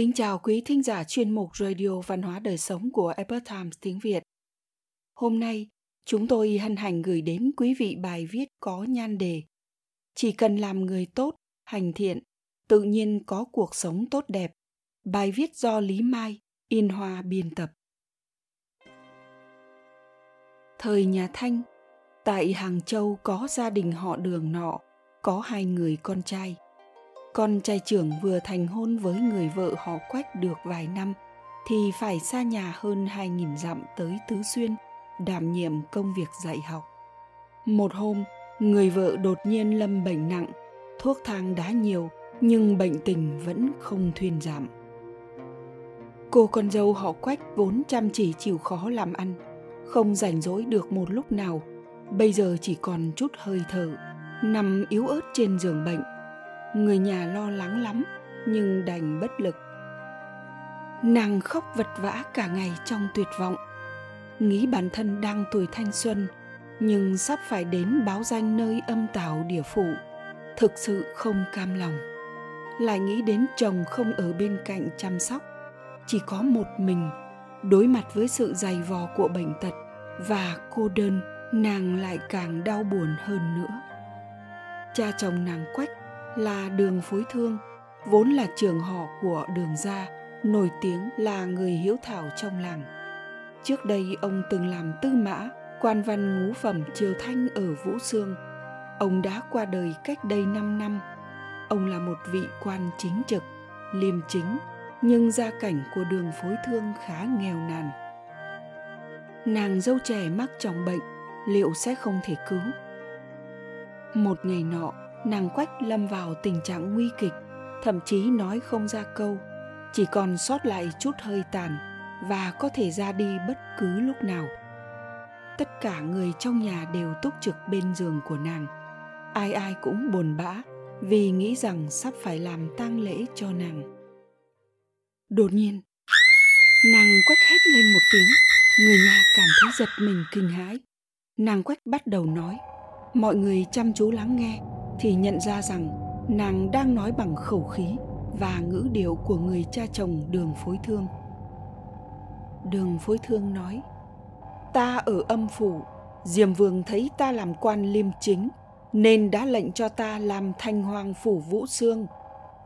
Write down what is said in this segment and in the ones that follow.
Kính chào quý thính giả chuyên mục Radio Văn hóa Đời Sống của Epoch Times tiếng Việt. Hôm nay, chúng tôi hân hạnh gửi đến quý vị bài viết có nhan đề Chỉ cần làm người tốt, hành thiện, tự nhiên có cuộc sống tốt đẹp. Bài viết do Lý Mai, In Hoa biên tập. Thời nhà Thanh, tại Hàng Châu có gia đình họ đường nọ, có hai người con trai – con trai trưởng vừa thành hôn với người vợ họ quách được vài năm thì phải xa nhà hơn 2.000 dặm tới Tứ Xuyên, đảm nhiệm công việc dạy học. Một hôm, người vợ đột nhiên lâm bệnh nặng, thuốc thang đã nhiều nhưng bệnh tình vẫn không thuyên giảm. Cô con dâu họ quách vốn chăm chỉ chịu khó làm ăn, không rảnh rỗi được một lúc nào, bây giờ chỉ còn chút hơi thở, nằm yếu ớt trên giường bệnh người nhà lo lắng lắm, nhưng đành bất lực. Nàng khóc vật vã cả ngày trong tuyệt vọng. Nghĩ bản thân đang tuổi thanh xuân, nhưng sắp phải đến báo danh nơi âm tào địa phủ, thực sự không cam lòng. Lại nghĩ đến chồng không ở bên cạnh chăm sóc, chỉ có một mình, đối mặt với sự dày vò của bệnh tật và cô đơn, nàng lại càng đau buồn hơn nữa. Cha chồng nàng quách là đường phối thương, vốn là trường họ của đường gia, nổi tiếng là người hiếu thảo trong làng. Trước đây, ông từng làm tư mã, quan văn ngũ phẩm triều thanh ở vũ xương ông đã qua đời cách đây 5 năm. Ông là một vị quan chính trực, liêm chính, nhưng gia cảnh của đường phối thương khá nghèo nàn. Nàng dâu trẻ mắc trọng bệnh, liệu sẽ không thể cứu? Một ngày nọ nàng quách lâm vào tình trạng nguy kịch, thậm chí nói không ra câu, chỉ còn sót lại chút hơi tàn và có thể ra đi bất cứ lúc nào. Tất cả người trong nhà đều túc trực bên giường của nàng. Ai ai cũng buồn bã vì nghĩ rằng sắp phải làm tang lễ cho nàng. Đột nhiên, nàng quách hét lên một tiếng, người nhà cảm thấy giật mình kinh hãi. Nàng quách bắt đầu nói, mọi người chăm chú lắng nghe thì nhận ra rằng nàng đang nói bằng khẩu khí và ngữ điệu của người cha chồng đường phối thương. Đường phối thương nói, ta ở âm phủ, diêm vương thấy ta làm quan liêm chính, nên đã lệnh cho ta làm thanh hoàng phủ vũ xương.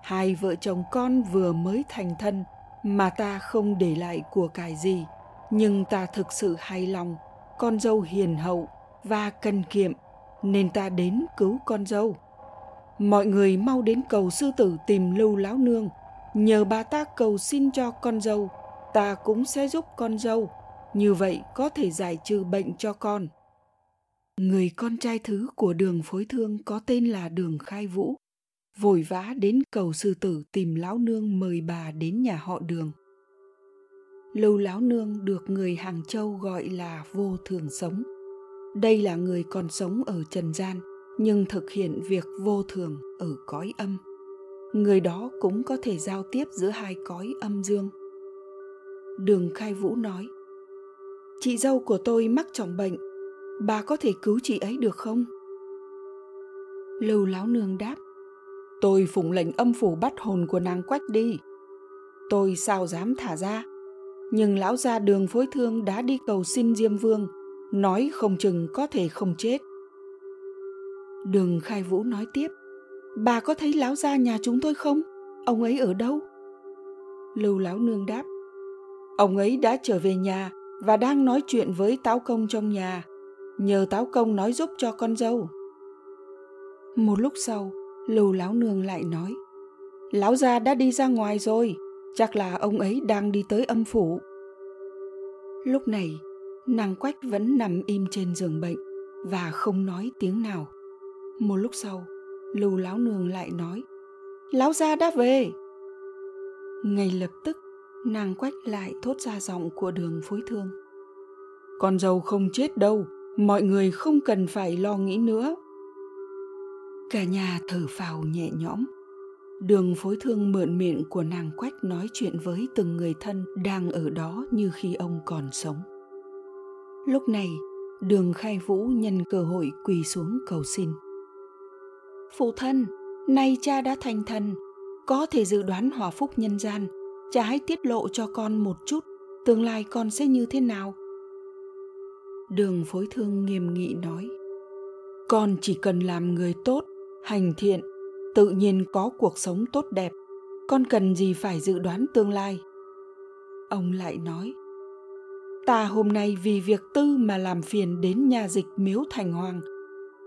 Hai vợ chồng con vừa mới thành thân mà ta không để lại của cải gì, nhưng ta thực sự hài lòng, con dâu hiền hậu và cần kiệm, nên ta đến cứu con dâu mọi người mau đến cầu sư tử tìm lưu láo nương. Nhờ bà ta cầu xin cho con dâu, ta cũng sẽ giúp con dâu. Như vậy có thể giải trừ bệnh cho con. Người con trai thứ của đường phối thương có tên là đường khai vũ, vội vã đến cầu sư tử tìm lão nương mời bà đến nhà họ đường. Lưu láo nương được người hàng châu gọi là vô thường sống. Đây là người còn sống ở trần gian nhưng thực hiện việc vô thường ở cõi âm. Người đó cũng có thể giao tiếp giữa hai cõi âm dương. Đường khai vũ nói, chị dâu của tôi mắc trọng bệnh, bà có thể cứu chị ấy được không? Lưu láo nương đáp, tôi phụng lệnh âm phủ bắt hồn của nàng quách đi. Tôi sao dám thả ra, nhưng lão gia đường phối thương đã đi cầu xin diêm vương, nói không chừng có thể không chết đường khai vũ nói tiếp. Bà có thấy lão gia nhà chúng tôi không? Ông ấy ở đâu? Lưu lão nương đáp. Ông ấy đã trở về nhà và đang nói chuyện với táo công trong nhà. Nhờ táo công nói giúp cho con dâu. Một lúc sau, lưu lão nương lại nói. Lão gia đã đi ra ngoài rồi. Chắc là ông ấy đang đi tới âm phủ. Lúc này, nàng quách vẫn nằm im trên giường bệnh và không nói tiếng nào một lúc sau, lưu lão nương lại nói, lão gia đã về. Ngay lập tức, nàng quách lại thốt ra giọng của đường phối thương, con dâu không chết đâu, mọi người không cần phải lo nghĩ nữa. Cả nhà thở phào nhẹ nhõm. Đường phối thương mượn miệng của nàng quách nói chuyện với từng người thân đang ở đó như khi ông còn sống. Lúc này, đường khai vũ nhân cơ hội quỳ xuống cầu xin phụ thân, nay cha đã thành thần, có thể dự đoán hòa phúc nhân gian, cha hãy tiết lộ cho con một chút, tương lai con sẽ như thế nào? Đường phối thương nghiêm nghị nói, con chỉ cần làm người tốt, hành thiện, tự nhiên có cuộc sống tốt đẹp, con cần gì phải dự đoán tương lai? Ông lại nói, ta hôm nay vì việc tư mà làm phiền đến nhà dịch miếu thành hoàng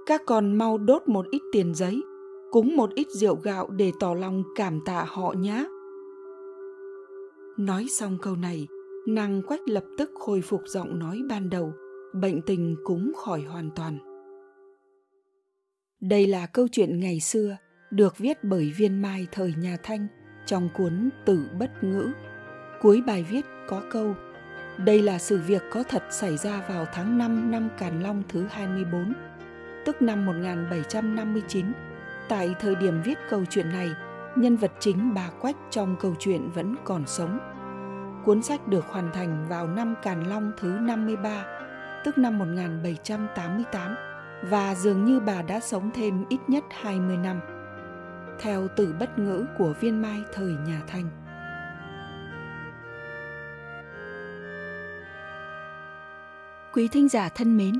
các con mau đốt một ít tiền giấy cúng một ít rượu gạo để tỏ lòng cảm tạ họ nhé nói xong câu này nàng quách lập tức khôi phục giọng nói ban đầu bệnh tình cũng khỏi hoàn toàn. Đây là câu chuyện ngày xưa được viết bởi viên mai thời nhà thanh trong cuốn tử bất ngữ. Cuối bài viết có câu đây là sự việc có thật xảy ra vào tháng 5 năm Càn Long thứ 24, tức năm 1759. Tại thời điểm viết câu chuyện này, nhân vật chính bà Quách trong câu chuyện vẫn còn sống. Cuốn sách được hoàn thành vào năm Càn Long thứ 53, tức năm 1788, và dường như bà đã sống thêm ít nhất 20 năm. Theo từ bất ngữ của viên mai thời nhà Thanh. Quý thính giả thân mến,